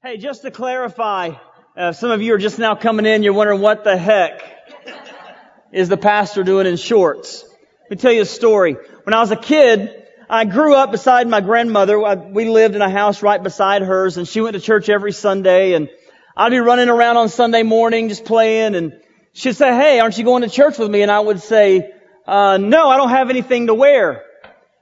Hey, just to clarify, uh, some of you are just now coming in, you're wondering what the heck is the pastor doing in shorts. Let me tell you a story. When I was a kid, I grew up beside my grandmother. We lived in a house right beside hers and she went to church every Sunday and I'd be running around on Sunday morning just playing and she'd say, hey, aren't you going to church with me? And I would say, uh, no, I don't have anything to wear.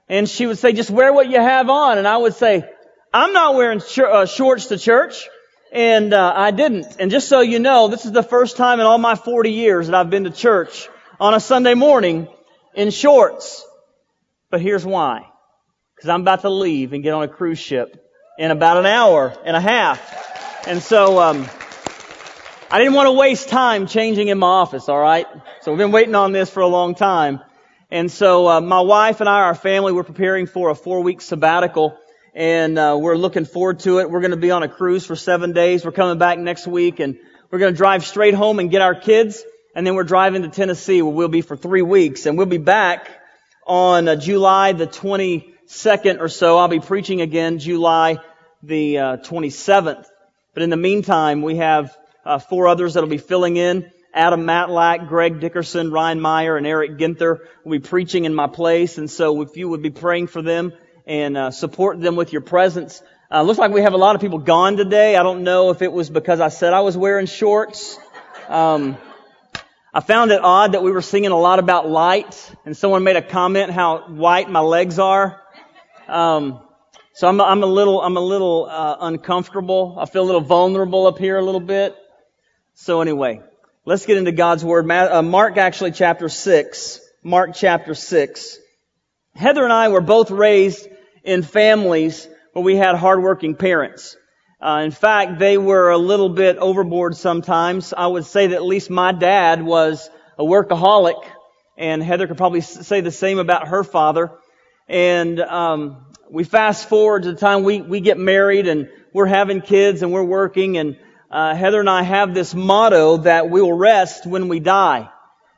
And she would say, just wear what you have on. And I would say, I'm not wearing sh- uh, shorts to church. And uh, I didn't. And just so you know, this is the first time in all my 40 years that I've been to church on a Sunday morning in shorts. But here's why. Because I'm about to leave and get on a cruise ship in about an hour and a half. And so, um, I didn't want to waste time changing in my office, alright? So we've been waiting on this for a long time. And so, uh, my wife and I, our family, we're preparing for a four week sabbatical and uh, we're looking forward to it. We're going to be on a cruise for seven days. We're coming back next week, and we're going to drive straight home and get our kids, and then we're driving to Tennessee, where we'll be for three weeks, and we'll be back on uh, July the 22nd or so. I'll be preaching again July the uh, 27th. But in the meantime, we have uh, four others that'll be filling in. Adam Matlack, Greg Dickerson, Ryan Meyer, and Eric Ginther will be preaching in my place. And so if you would be praying for them, and uh, support them with your presence. Uh, looks like we have a lot of people gone today. I don't know if it was because I said I was wearing shorts. Um, I found it odd that we were singing a lot about light, and someone made a comment how white my legs are. Um, so I'm, I'm a little, I'm a little uh, uncomfortable. I feel a little vulnerable up here a little bit. So anyway, let's get into God's word. Uh, Mark actually chapter six. Mark chapter six. Heather and I were both raised in families where we had hardworking parents. Uh, in fact, they were a little bit overboard sometimes. I would say that at least my dad was a workaholic, and Heather could probably say the same about her father. And um, we fast forward to the time we we get married, and we're having kids, and we're working, and uh, Heather and I have this motto that we will rest when we die.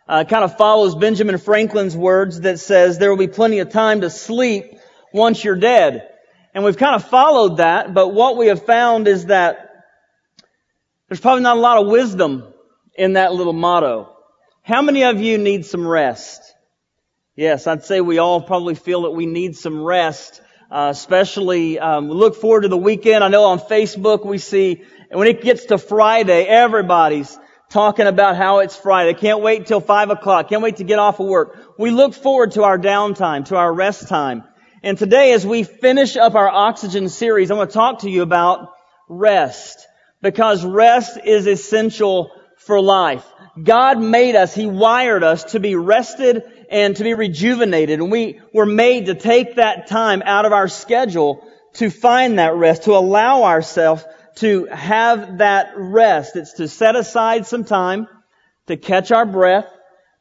Uh, kind of follows Benjamin Franklin's words that says there will be plenty of time to sleep once you're dead. And we've kind of followed that, but what we have found is that there's probably not a lot of wisdom in that little motto. How many of you need some rest? Yes, I'd say we all probably feel that we need some rest, uh, especially um, we look forward to the weekend. I know on Facebook we see, and when it gets to Friday, everybody's talking about how it's Friday. Can't wait till five o'clock. Can't wait to get off of work. We look forward to our downtime, to our rest time. And today, as we finish up our oxygen series, I want to talk to you about rest. Because rest is essential for life. God made us, He wired us to be rested and to be rejuvenated. And we were made to take that time out of our schedule to find that rest, to allow ourselves to have that rest. It's to set aside some time to catch our breath,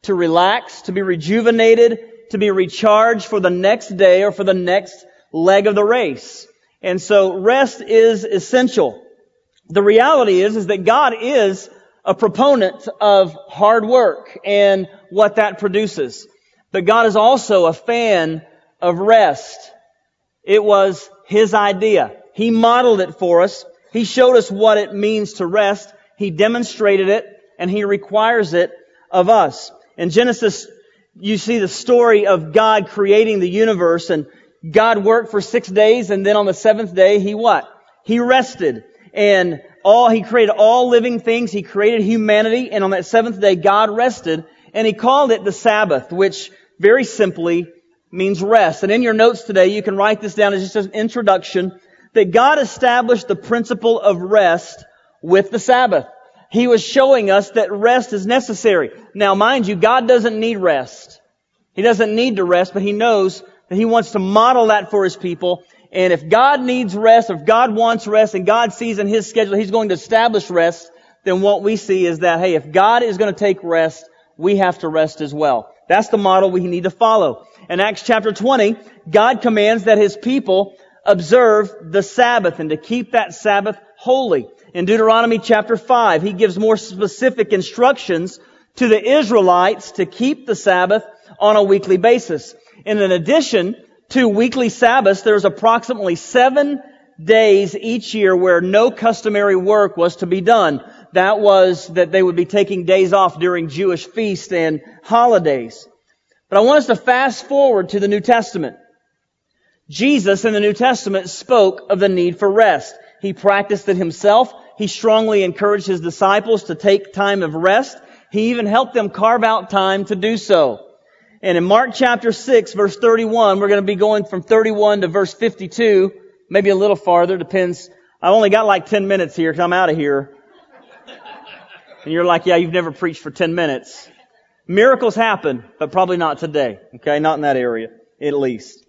to relax, to be rejuvenated, to be recharged for the next day or for the next leg of the race. And so rest is essential. The reality is, is that God is a proponent of hard work and what that produces. But God is also a fan of rest. It was His idea. He modeled it for us. He showed us what it means to rest. He demonstrated it and He requires it of us. In Genesis you see the story of God creating the universe and God worked for six days and then on the seventh day, He what? He rested. And all, He created all living things. He created humanity and on that seventh day, God rested and He called it the Sabbath, which very simply means rest. And in your notes today, you can write this down as just an introduction that God established the principle of rest with the Sabbath. He was showing us that rest is necessary. Now mind you, God doesn't need rest. He doesn't need to rest, but He knows that He wants to model that for His people. And if God needs rest, if God wants rest, and God sees in His schedule He's going to establish rest, then what we see is that, hey, if God is going to take rest, we have to rest as well. That's the model we need to follow. In Acts chapter 20, God commands that His people observe the Sabbath and to keep that Sabbath holy. In Deuteronomy chapter 5, he gives more specific instructions to the Israelites to keep the Sabbath on a weekly basis. And in addition to weekly Sabbaths, there's approximately seven days each year where no customary work was to be done. That was that they would be taking days off during Jewish feasts and holidays. But I want us to fast forward to the New Testament. Jesus in the New Testament spoke of the need for rest. He practiced it himself. He strongly encouraged his disciples to take time of rest. He even helped them carve out time to do so. And in Mark chapter 6 verse 31, we're going to be going from 31 to verse 52, maybe a little farther, depends. I've only got like 10 minutes here because I'm out of here. And you're like, yeah, you've never preached for 10 minutes. Miracles happen, but probably not today. Okay, not in that area, at least.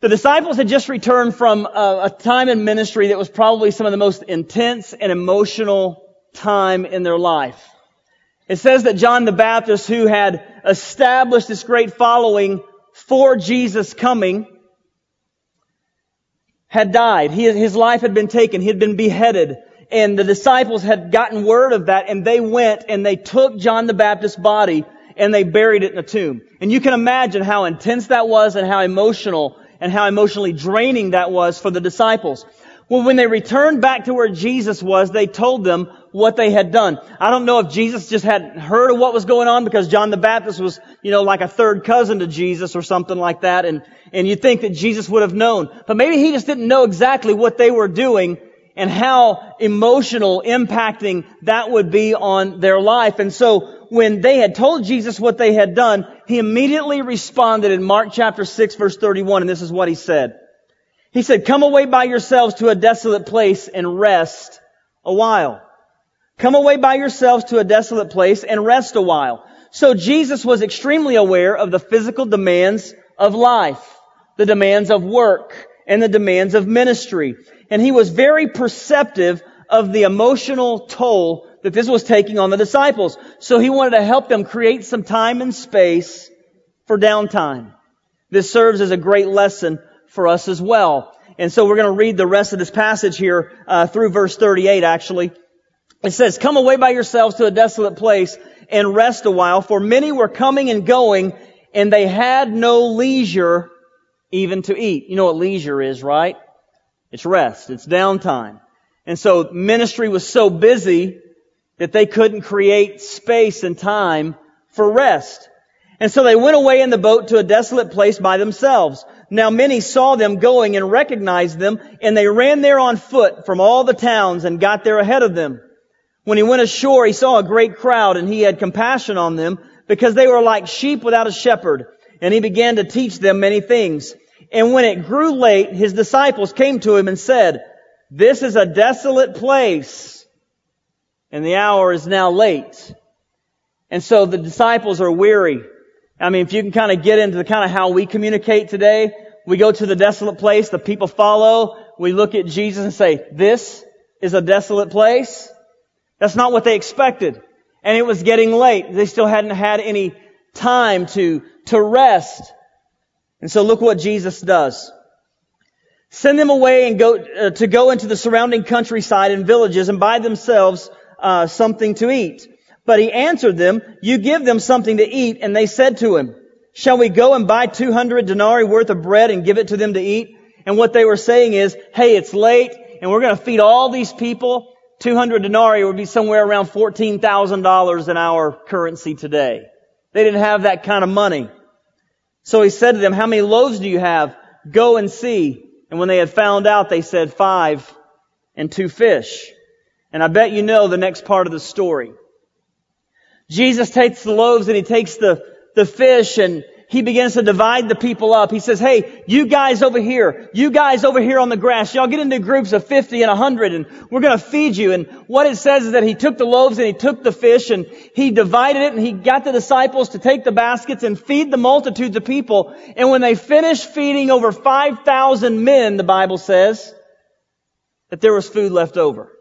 The disciples had just returned from a, a, time in ministry that was probably some of the most intense and emotional time in their life. It says that John the Baptist, who had established this great following for Jesus coming, had died. He, his life had been taken. He had been beheaded. And the disciples had gotten word of that and they went and they took John the Baptist's body and they buried it in a tomb. And you can imagine how intense that was and how emotional and how emotionally draining that was for the disciples. Well, when they returned back to where Jesus was, they told them what they had done. I don't know if Jesus just hadn't heard of what was going on because John the Baptist was, you know, like a third cousin to Jesus or something like that. And, and you'd think that Jesus would have known. But maybe he just didn't know exactly what they were doing and how emotional impacting that would be on their life. And so when they had told Jesus what they had done, he immediately responded in Mark chapter 6 verse 31 and this is what he said. He said, come away by yourselves to a desolate place and rest a while. Come away by yourselves to a desolate place and rest a while. So Jesus was extremely aware of the physical demands of life, the demands of work, and the demands of ministry. And he was very perceptive of the emotional toll that this was taking on the disciples. So he wanted to help them create some time and space for downtime. This serves as a great lesson for us as well. And so we're going to read the rest of this passage here uh, through verse 38 actually. It says, Come away by yourselves to a desolate place and rest a while, for many were coming and going, and they had no leisure even to eat. You know what leisure is, right? It's rest. It's downtime. And so ministry was so busy that they couldn't create space and time for rest. And so they went away in the boat to a desolate place by themselves. Now many saw them going and recognized them, and they ran there on foot from all the towns and got there ahead of them. When he went ashore, he saw a great crowd, and he had compassion on them, because they were like sheep without a shepherd. And he began to teach them many things. And when it grew late, his disciples came to him and said, This is a desolate place, and the hour is now late. And so the disciples are weary. I mean, if you can kind of get into the kind of how we communicate today, we go to the desolate place, the people follow, we look at Jesus and say, this is a desolate place. That's not what they expected. And it was getting late. They still hadn't had any time to, to rest. And so look what Jesus does. Send them away and go, uh, to go into the surrounding countryside and villages and by themselves, uh, something to eat. But he answered them, you give them something to eat. And they said to him, shall we go and buy 200 denarii worth of bread and give it to them to eat? And what they were saying is, hey, it's late and we're going to feed all these people. 200 denarii would be somewhere around $14,000 in our currency today. They didn't have that kind of money. So he said to them, how many loaves do you have? Go and see. And when they had found out, they said five and two fish. And I bet you know the next part of the story. Jesus takes the loaves and he takes the, the fish and he begins to divide the people up. He says, hey, you guys over here, you guys over here on the grass, y'all get into groups of 50 and 100 and we're going to feed you. And what it says is that he took the loaves and he took the fish and he divided it and he got the disciples to take the baskets and feed the multitudes of people. And when they finished feeding over 5,000 men, the Bible says, that there was food left over.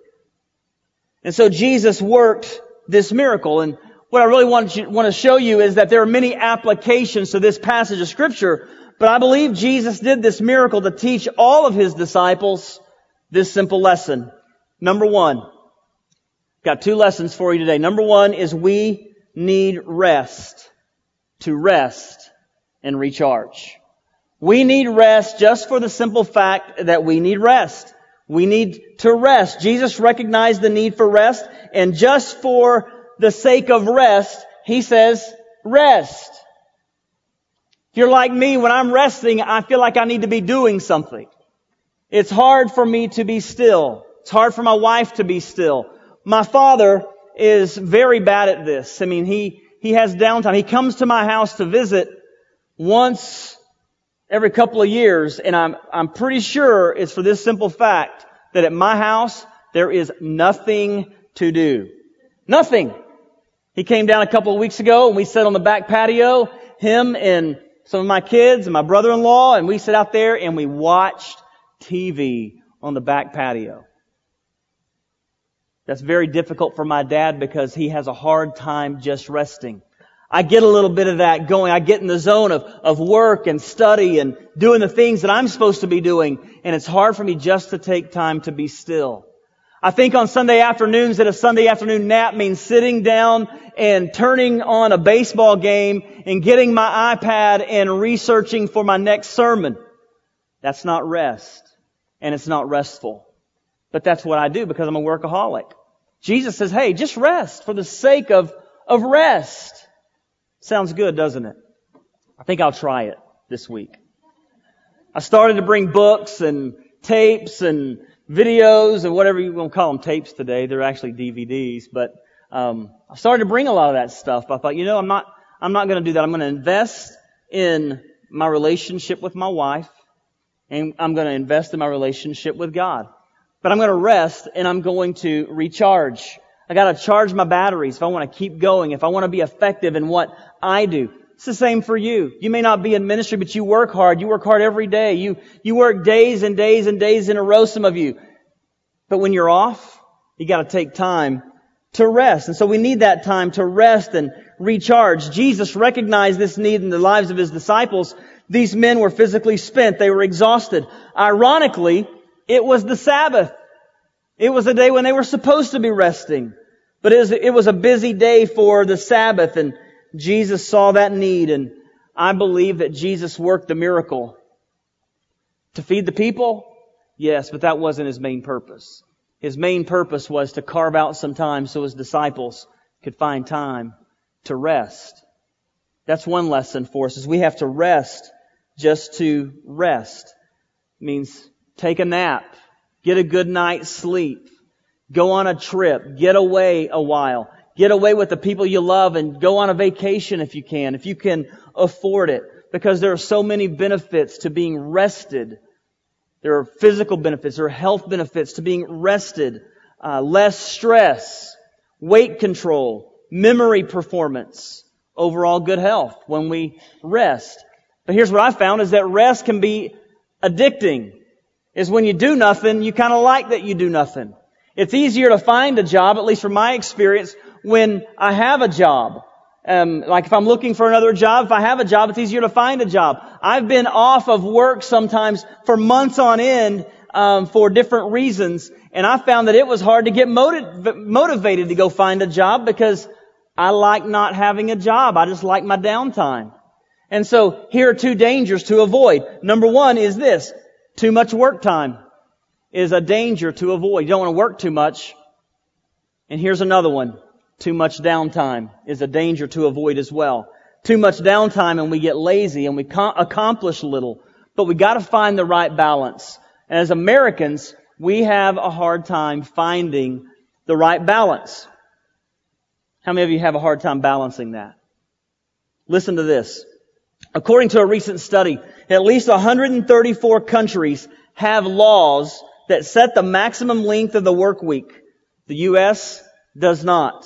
And so Jesus worked this miracle and what I really want to, want to show you is that there are many applications to this passage of scripture, but I believe Jesus did this miracle to teach all of his disciples this simple lesson. Number one, got two lessons for you today. Number one is we need rest to rest and recharge. We need rest just for the simple fact that we need rest. We need to rest. Jesus recognized the need for rest, and just for the sake of rest, He says, rest. If you're like me, when I'm resting, I feel like I need to be doing something. It's hard for me to be still. It's hard for my wife to be still. My father is very bad at this. I mean, he, he has downtime. He comes to my house to visit once every couple of years, and I'm, I'm pretty sure it's for this simple fact that at my house, there is nothing to do. Nothing. He came down a couple of weeks ago and we sat on the back patio, him and some of my kids and my brother-in-law, and we sat out there and we watched TV on the back patio. That's very difficult for my dad because he has a hard time just resting. I get a little bit of that going. I get in the zone of, of work and study and doing the things that I'm supposed to be doing. And it's hard for me just to take time to be still. I think on Sunday afternoons that a Sunday afternoon nap means sitting down and turning on a baseball game and getting my iPad and researching for my next sermon. That's not rest. And it's not restful. But that's what I do because I'm a workaholic. Jesus says, hey, just rest for the sake of, of rest. Sounds good, doesn't it? I think I'll try it this week. I started to bring books and tapes and videos and whatever you want to call them tapes today. They're actually DVDs, but um, I started to bring a lot of that stuff. But I thought, you know, I'm not I'm not going to do that. I'm going to invest in my relationship with my wife, and I'm going to invest in my relationship with God. But I'm going to rest and I'm going to recharge. I gotta charge my batteries if I want to keep going, if I want to be effective in what I do. It's the same for you. You may not be in ministry, but you work hard. You work hard every day. You, you work days and days and days in a row, some of you. But when you're off, you gotta take time to rest. And so we need that time to rest and recharge. Jesus recognized this need in the lives of his disciples. These men were physically spent. They were exhausted. Ironically, it was the Sabbath. It was a day when they were supposed to be resting. But it was, it was a busy day for the Sabbath and Jesus saw that need and I believe that Jesus worked the miracle. To feed the people? Yes, but that wasn't his main purpose. His main purpose was to carve out some time so his disciples could find time to rest. That's one lesson for us is we have to rest just to rest. It means take a nap, Get a good night's sleep. Go on a trip. Get away a while. Get away with the people you love and go on a vacation if you can, if you can afford it. Because there are so many benefits to being rested. There are physical benefits, there are health benefits to being rested. Uh, less stress, weight control, memory performance, overall good health when we rest. But here's what I found is that rest can be addicting is when you do nothing, you kind of like that you do nothing. It's easier to find a job, at least from my experience, when I have a job. Um, like if I'm looking for another job, if I have a job, it's easier to find a job. I've been off of work sometimes for months on end um, for different reasons, and I found that it was hard to get motiv- motivated to go find a job because I like not having a job. I just like my downtime. And so here are two dangers to avoid. Number one is this. Too much work time is a danger to avoid. You don't want to work too much. And here's another one. Too much downtime is a danger to avoid as well. Too much downtime and we get lazy and we accomplish little. But we gotta find the right balance. And as Americans, we have a hard time finding the right balance. How many of you have a hard time balancing that? Listen to this. According to a recent study, at least 134 countries have laws that set the maximum length of the work week. The U.S. does not.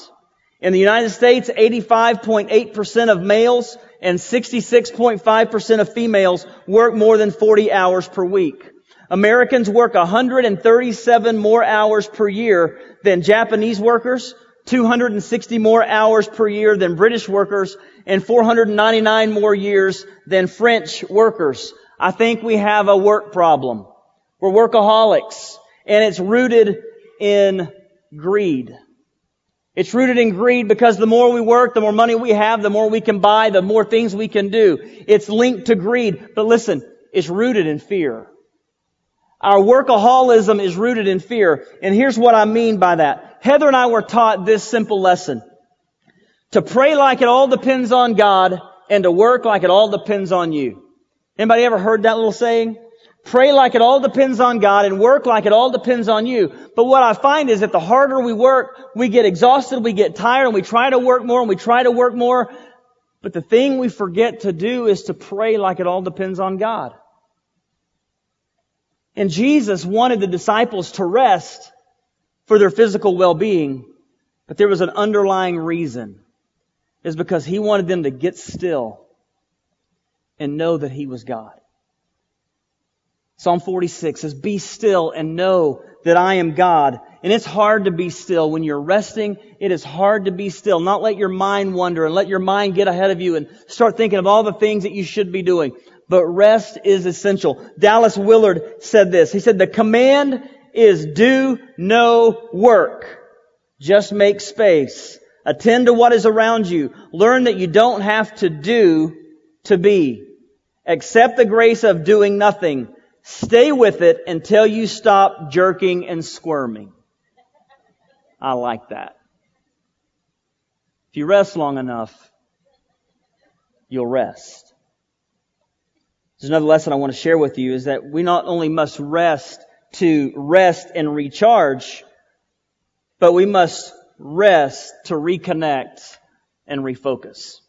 In the United States, 85.8% of males and 66.5% of females work more than 40 hours per week. Americans work 137 more hours per year than Japanese workers, 260 more hours per year than British workers, and 499 more years than French workers. I think we have a work problem. We're workaholics, and it's rooted in greed. It's rooted in greed because the more we work, the more money we have, the more we can buy, the more things we can do. It's linked to greed. But listen, it's rooted in fear. Our workaholism is rooted in fear. And here's what I mean by that. Heather and I were taught this simple lesson. To pray like it all depends on God and to work like it all depends on you. Anybody ever heard that little saying? Pray like it all depends on God and work like it all depends on you. But what I find is that the harder we work, we get exhausted, we get tired, and we try to work more and we try to work more. But the thing we forget to do is to pray like it all depends on God. And Jesus wanted the disciples to rest for their physical well-being, but there was an underlying reason. Is because he wanted them to get still and know that he was God. Psalm 46 says, be still and know that I am God. And it's hard to be still. When you're resting, it is hard to be still. Not let your mind wander and let your mind get ahead of you and start thinking of all the things that you should be doing. But rest is essential. Dallas Willard said this. He said, the command is do no work. Just make space. Attend to what is around you. Learn that you don't have to do to be. Accept the grace of doing nothing. Stay with it until you stop jerking and squirming. I like that. If you rest long enough, you'll rest. There's another lesson I want to share with you is that we not only must rest to rest and recharge, but we must rest to reconnect and refocus.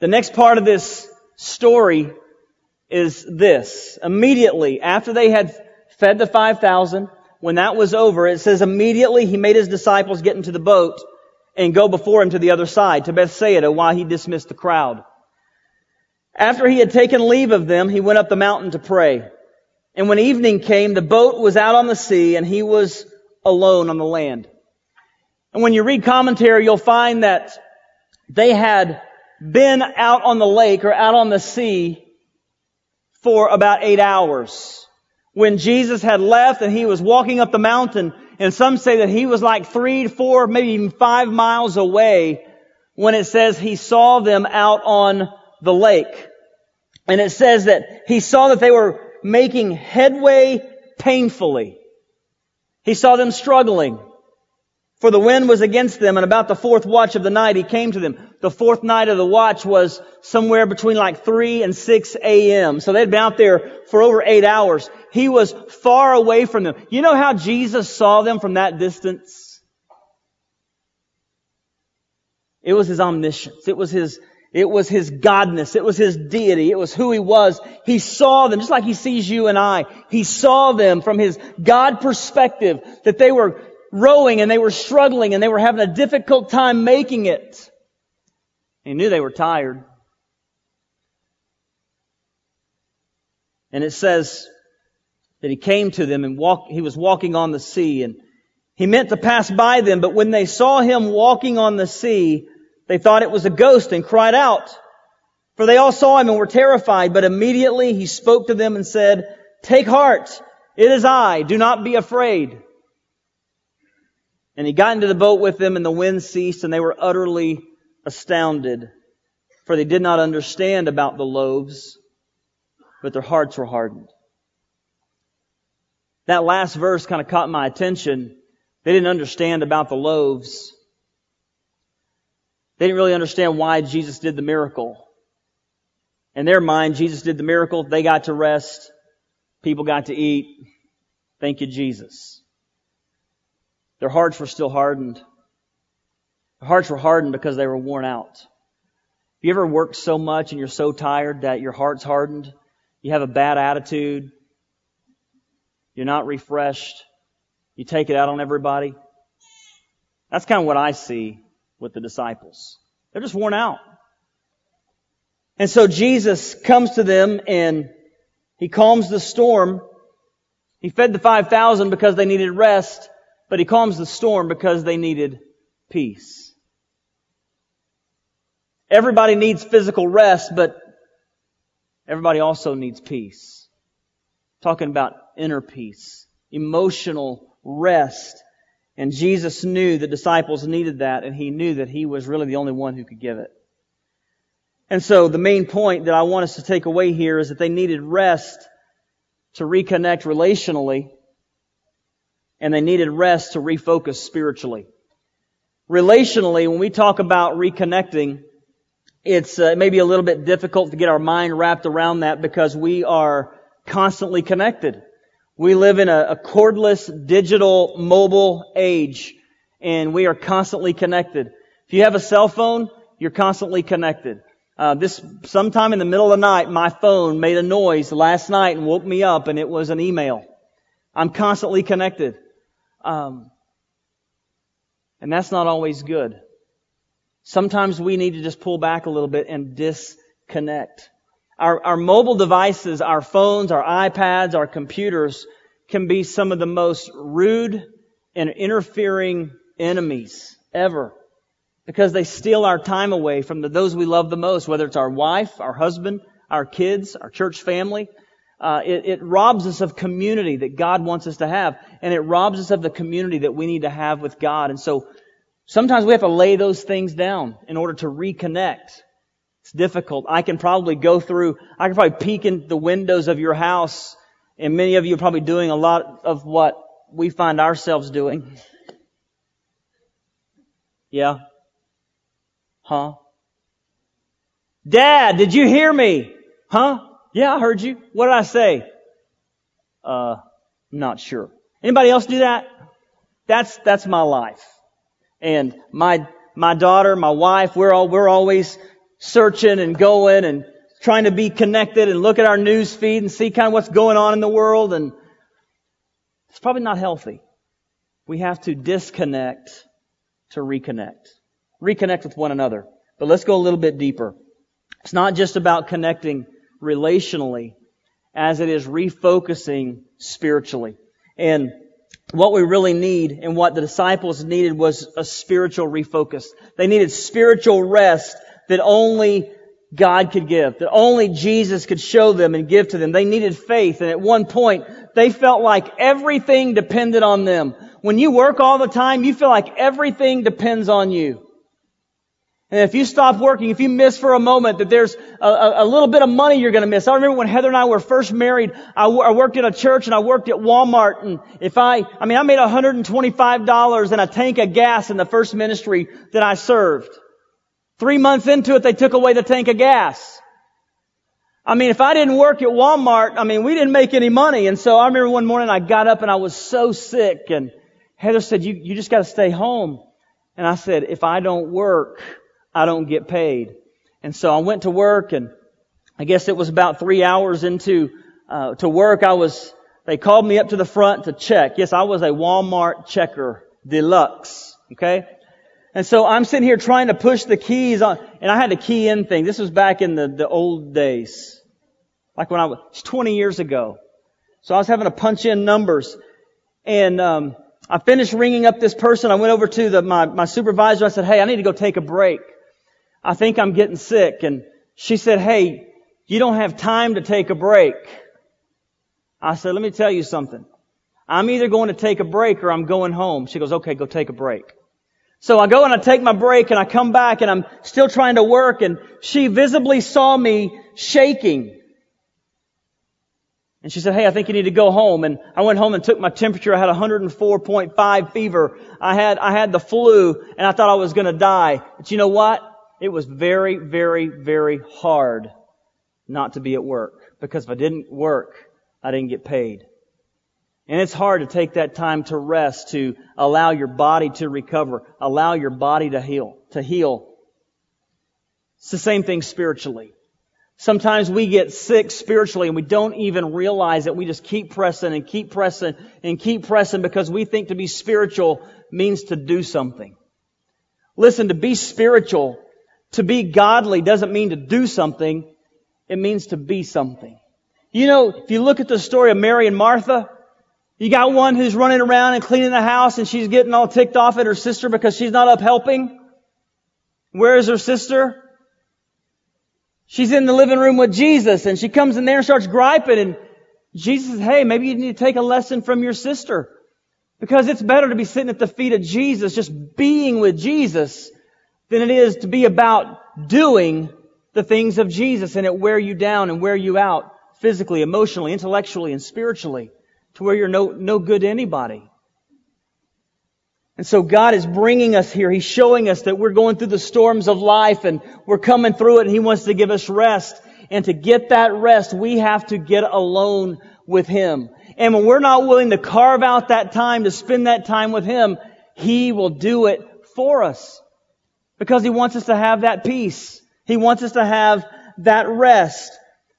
The next part of this story is this. Immediately after they had fed the 5,000, when that was over, it says immediately he made his disciples get into the boat and go before him to the other side, to Bethsaida, while he dismissed the crowd. After he had taken leave of them, he went up the mountain to pray. And when evening came, the boat was out on the sea and he was alone on the land. And when you read commentary, you'll find that they had been out on the lake or out on the sea for about eight hours. When Jesus had left and he was walking up the mountain, and some say that he was like three, four, maybe even five miles away when it says he saw them out on the lake. And it says that he saw that they were making headway painfully. He saw them struggling. For the wind was against them, and about the fourth watch of the night he came to them. The fourth night of the watch was somewhere between like 3 and 6 a.m. So they'd been out there for over eight hours. He was far away from them. You know how Jesus saw them from that distance? It was his omniscience. It was his, it was his godness. It was his deity. It was who he was. He saw them just like he sees you and I. He saw them from his God perspective that they were rowing and they were struggling and they were having a difficult time making it. He knew they were tired. And it says that he came to them and walk, he was walking on the sea and he meant to pass by them, but when they saw him walking on the sea, they thought it was a ghost and cried out. For they all saw him and were terrified, but immediately he spoke to them and said, Take heart, it is I, do not be afraid. And he got into the boat with them and the wind ceased and they were utterly astounded. For they did not understand about the loaves, but their hearts were hardened. That last verse kind of caught my attention. They didn't understand about the loaves. They didn't really understand why Jesus did the miracle. In their mind, Jesus did the miracle. They got to rest. People got to eat. Thank you, Jesus. Their hearts were still hardened. Their hearts were hardened because they were worn out. Have you ever worked so much and you're so tired that your heart's hardened? You have a bad attitude. You're not refreshed. You take it out on everybody. That's kind of what I see with the disciples. They're just worn out. And so Jesus comes to them and he calms the storm. He fed the 5,000 because they needed rest but he calms the storm because they needed peace. Everybody needs physical rest, but everybody also needs peace. Talking about inner peace, emotional rest. And Jesus knew the disciples needed that, and he knew that he was really the only one who could give it. And so the main point that I want us to take away here is that they needed rest to reconnect relationally and they needed rest to refocus spiritually. Relationally, when we talk about reconnecting, it's uh, maybe a little bit difficult to get our mind wrapped around that because we are constantly connected. We live in a, a cordless, digital, mobile age, and we are constantly connected. If you have a cell phone, you're constantly connected. Uh, this sometime in the middle of the night, my phone made a noise last night and woke me up, and it was an email. I'm constantly connected, um, and that's not always good. Sometimes we need to just pull back a little bit and disconnect. Our, our mobile devices, our phones, our iPads, our computers can be some of the most rude and interfering enemies ever because they steal our time away from the, those we love the most, whether it's our wife, our husband, our kids, our church family. Uh, it, it robs us of community that God wants us to have, and it robs us of the community that we need to have with God. And so Sometimes we have to lay those things down in order to reconnect. It's difficult. I can probably go through, I can probably peek in the windows of your house, and many of you are probably doing a lot of what we find ourselves doing. Yeah? Huh? Dad, did you hear me? Huh? Yeah, I heard you. What did I say? Uh, not sure. Anybody else do that? That's, that's my life. And my, my daughter, my wife, we're all, we're always searching and going and trying to be connected and look at our news feed and see kind of what's going on in the world and it's probably not healthy. We have to disconnect to reconnect. Reconnect with one another. But let's go a little bit deeper. It's not just about connecting relationally as it is refocusing spiritually. And what we really need and what the disciples needed was a spiritual refocus. They needed spiritual rest that only God could give, that only Jesus could show them and give to them. They needed faith, and at one point, they felt like everything depended on them. When you work all the time, you feel like everything depends on you. And if you stop working, if you miss for a moment that there's a, a, a little bit of money you're going to miss. I remember when Heather and I were first married, I, w- I worked at a church and I worked at Walmart and if I, I mean, I made $125 and a tank of gas in the first ministry that I served. Three months into it, they took away the tank of gas. I mean, if I didn't work at Walmart, I mean, we didn't make any money. And so I remember one morning I got up and I was so sick and Heather said, you, you just got to stay home. And I said, if I don't work, I don't get paid. And so I went to work and I guess it was about three hours into, uh, to work. I was, they called me up to the front to check. Yes, I was a Walmart checker deluxe. Okay. And so I'm sitting here trying to push the keys on, and I had to key in thing. This was back in the, the old days. Like when I was 20 years ago. So I was having to punch in numbers. And, um, I finished ringing up this person. I went over to the, my, my supervisor. I said, Hey, I need to go take a break. I think I'm getting sick. And she said, Hey, you don't have time to take a break. I said, let me tell you something. I'm either going to take a break or I'm going home. She goes, okay, go take a break. So I go and I take my break and I come back and I'm still trying to work and she visibly saw me shaking. And she said, hey, I think you need to go home. And I went home and took my temperature. I had 104.5 fever. I had, I had the flu and I thought I was going to die. But you know what? It was very, very, very hard not to be at work. Because if I didn't work, I didn't get paid. And it's hard to take that time to rest, to allow your body to recover, allow your body to heal, to heal. It's the same thing spiritually. Sometimes we get sick spiritually and we don't even realize it. We just keep pressing and keep pressing and keep pressing because we think to be spiritual means to do something. Listen, to be spiritual, to be godly doesn't mean to do something. It means to be something. You know, if you look at the story of Mary and Martha, you got one who's running around and cleaning the house and she's getting all ticked off at her sister because she's not up helping. Where is her sister? She's in the living room with Jesus and she comes in there and starts griping and Jesus says, hey, maybe you need to take a lesson from your sister. Because it's better to be sitting at the feet of Jesus, just being with Jesus, than it is to be about doing the things of Jesus and it wear you down and wear you out physically, emotionally, intellectually, and spiritually to where you're no, no good to anybody. And so God is bringing us here. He's showing us that we're going through the storms of life and we're coming through it and He wants to give us rest. And to get that rest, we have to get alone with Him. And when we're not willing to carve out that time to spend that time with Him, He will do it for us. Because He wants us to have that peace. He wants us to have that rest.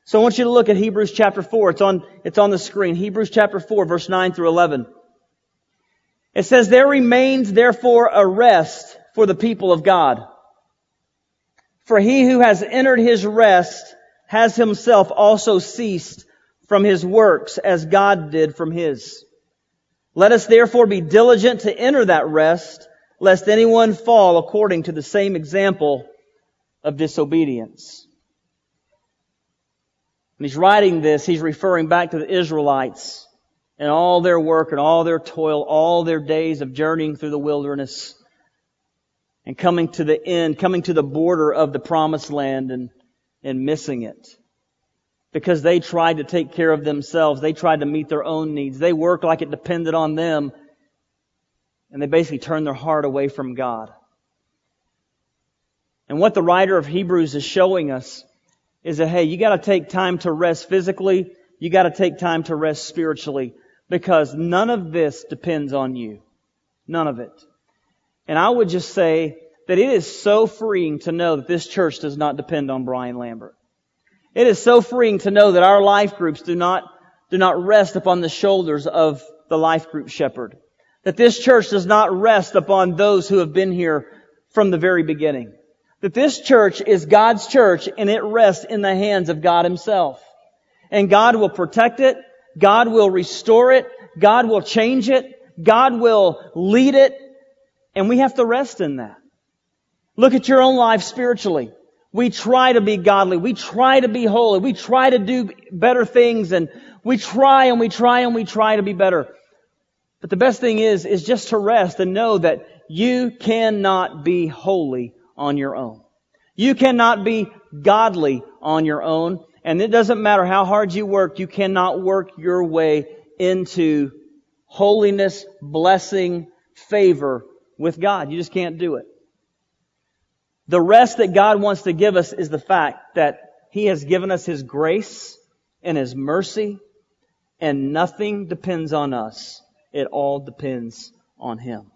So I want you to look at Hebrews chapter 4. It's on, it's on the screen. Hebrews chapter 4 verse 9 through 11. It says, there remains therefore a rest for the people of God. For he who has entered his rest has himself also ceased from his works as God did from his. Let us therefore be diligent to enter that rest, lest anyone fall according to the same example of disobedience. When he's writing this, he's referring back to the Israelites and all their work and all their toil, all their days of journeying through the wilderness and coming to the end, coming to the border of the promised land and, and missing it. Because they tried to take care of themselves. They tried to meet their own needs. They worked like it depended on them. And they basically turn their heart away from God. And what the writer of Hebrews is showing us is that, hey, you gotta take time to rest physically. You gotta take time to rest spiritually because none of this depends on you. None of it. And I would just say that it is so freeing to know that this church does not depend on Brian Lambert. It is so freeing to know that our life groups do not, do not rest upon the shoulders of the life group shepherd. That this church does not rest upon those who have been here from the very beginning. That this church is God's church and it rests in the hands of God Himself. And God will protect it. God will restore it. God will change it. God will lead it. And we have to rest in that. Look at your own life spiritually. We try to be godly. We try to be holy. We try to do better things and we try and we try and we try to be better. But the best thing is, is just to rest and know that you cannot be holy on your own. You cannot be godly on your own. And it doesn't matter how hard you work, you cannot work your way into holiness, blessing, favor with God. You just can't do it. The rest that God wants to give us is the fact that He has given us His grace and His mercy and nothing depends on us. It all depends on Him.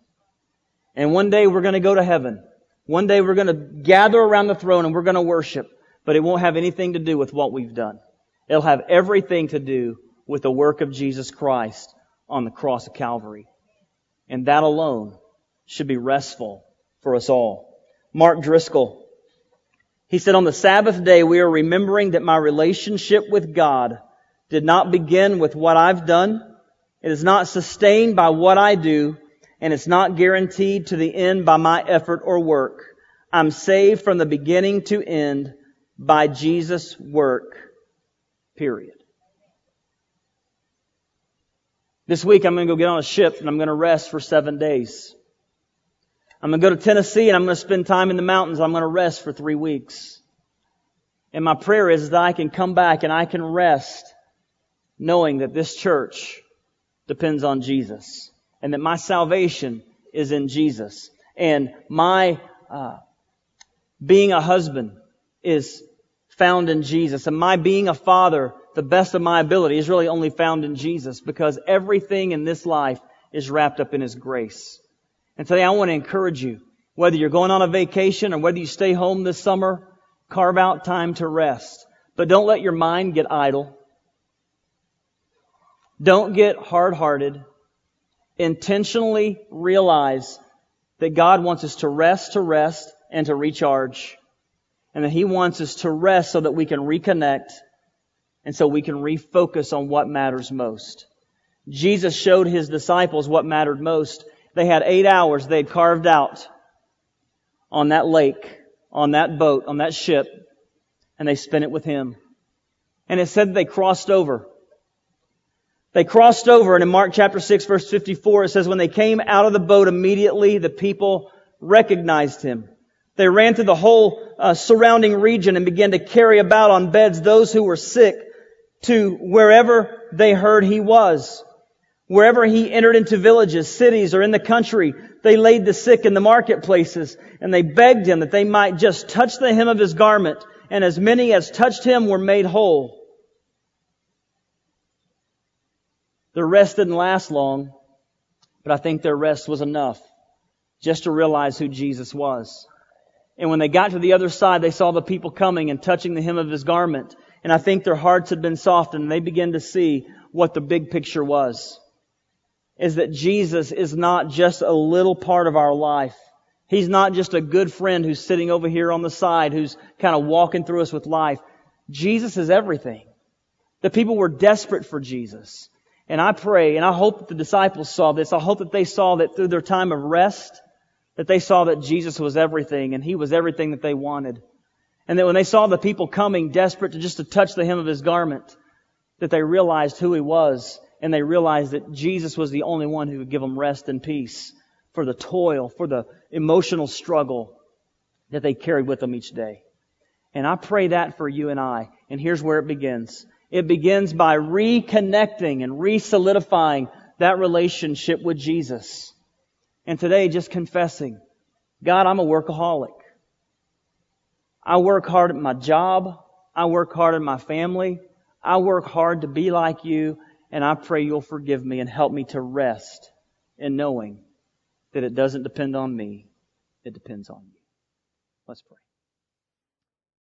And one day we're going to go to heaven. One day we're going to gather around the throne and we're going to worship but it won't have anything to do with what we've done. It'll have everything to do with the work of Jesus Christ on the cross of Calvary. And that alone should be restful for us all. Mark Driscoll, he said, on the Sabbath day, we are remembering that my relationship with God did not begin with what I've done. It is not sustained by what I do, and it's not guaranteed to the end by my effort or work. I'm saved from the beginning to end by Jesus' work. Period. This week I'm going to go get on a ship and I'm going to rest for seven days. I'm going to go to Tennessee and I'm going to spend time in the mountains. I'm going to rest for three weeks. And my prayer is that I can come back and I can rest knowing that this church depends on Jesus and that my salvation is in Jesus and my uh, being a husband is found in Jesus. And my being a father, the best of my ability, is really only found in Jesus because everything in this life is wrapped up in His grace. And today I want to encourage you, whether you're going on a vacation or whether you stay home this summer, carve out time to rest. But don't let your mind get idle. Don't get hard-hearted. Intentionally realize that God wants us to rest, to rest, and to recharge and that He wants us to rest so that we can reconnect and so we can refocus on what matters most. Jesus showed His disciples what mattered most. They had eight hours they had carved out on that lake, on that boat, on that ship, and they spent it with Him. And it said they crossed over. They crossed over, and in Mark chapter 6 verse 54 it says, when they came out of the boat immediately, the people recognized Him. They ran through the whole uh, surrounding region and began to carry about on beds those who were sick to wherever they heard he was. Wherever he entered into villages, cities, or in the country, they laid the sick in the marketplaces, and they begged him that they might just touch the hem of his garment, and as many as touched him were made whole. Their rest didn't last long, but I think their rest was enough just to realize who Jesus was. And when they got to the other side, they saw the people coming and touching the hem of his garment. And I think their hearts had been softened and they began to see what the big picture was. Is that Jesus is not just a little part of our life. He's not just a good friend who's sitting over here on the side who's kind of walking through us with life. Jesus is everything. The people were desperate for Jesus. And I pray, and I hope that the disciples saw this. I hope that they saw that through their time of rest, that they saw that Jesus was everything and He was everything that they wanted. And that when they saw the people coming desperate to just to touch the hem of His garment, that they realized who He was and they realized that Jesus was the only one who could give them rest and peace for the toil, for the emotional struggle that they carried with them each day. And I pray that for you and I. And here's where it begins. It begins by reconnecting and re-solidifying that relationship with Jesus. And today, just confessing, God, I'm a workaholic. I work hard at my job. I work hard at my family. I work hard to be like you. And I pray you'll forgive me and help me to rest in knowing that it doesn't depend on me. It depends on you. Let's pray.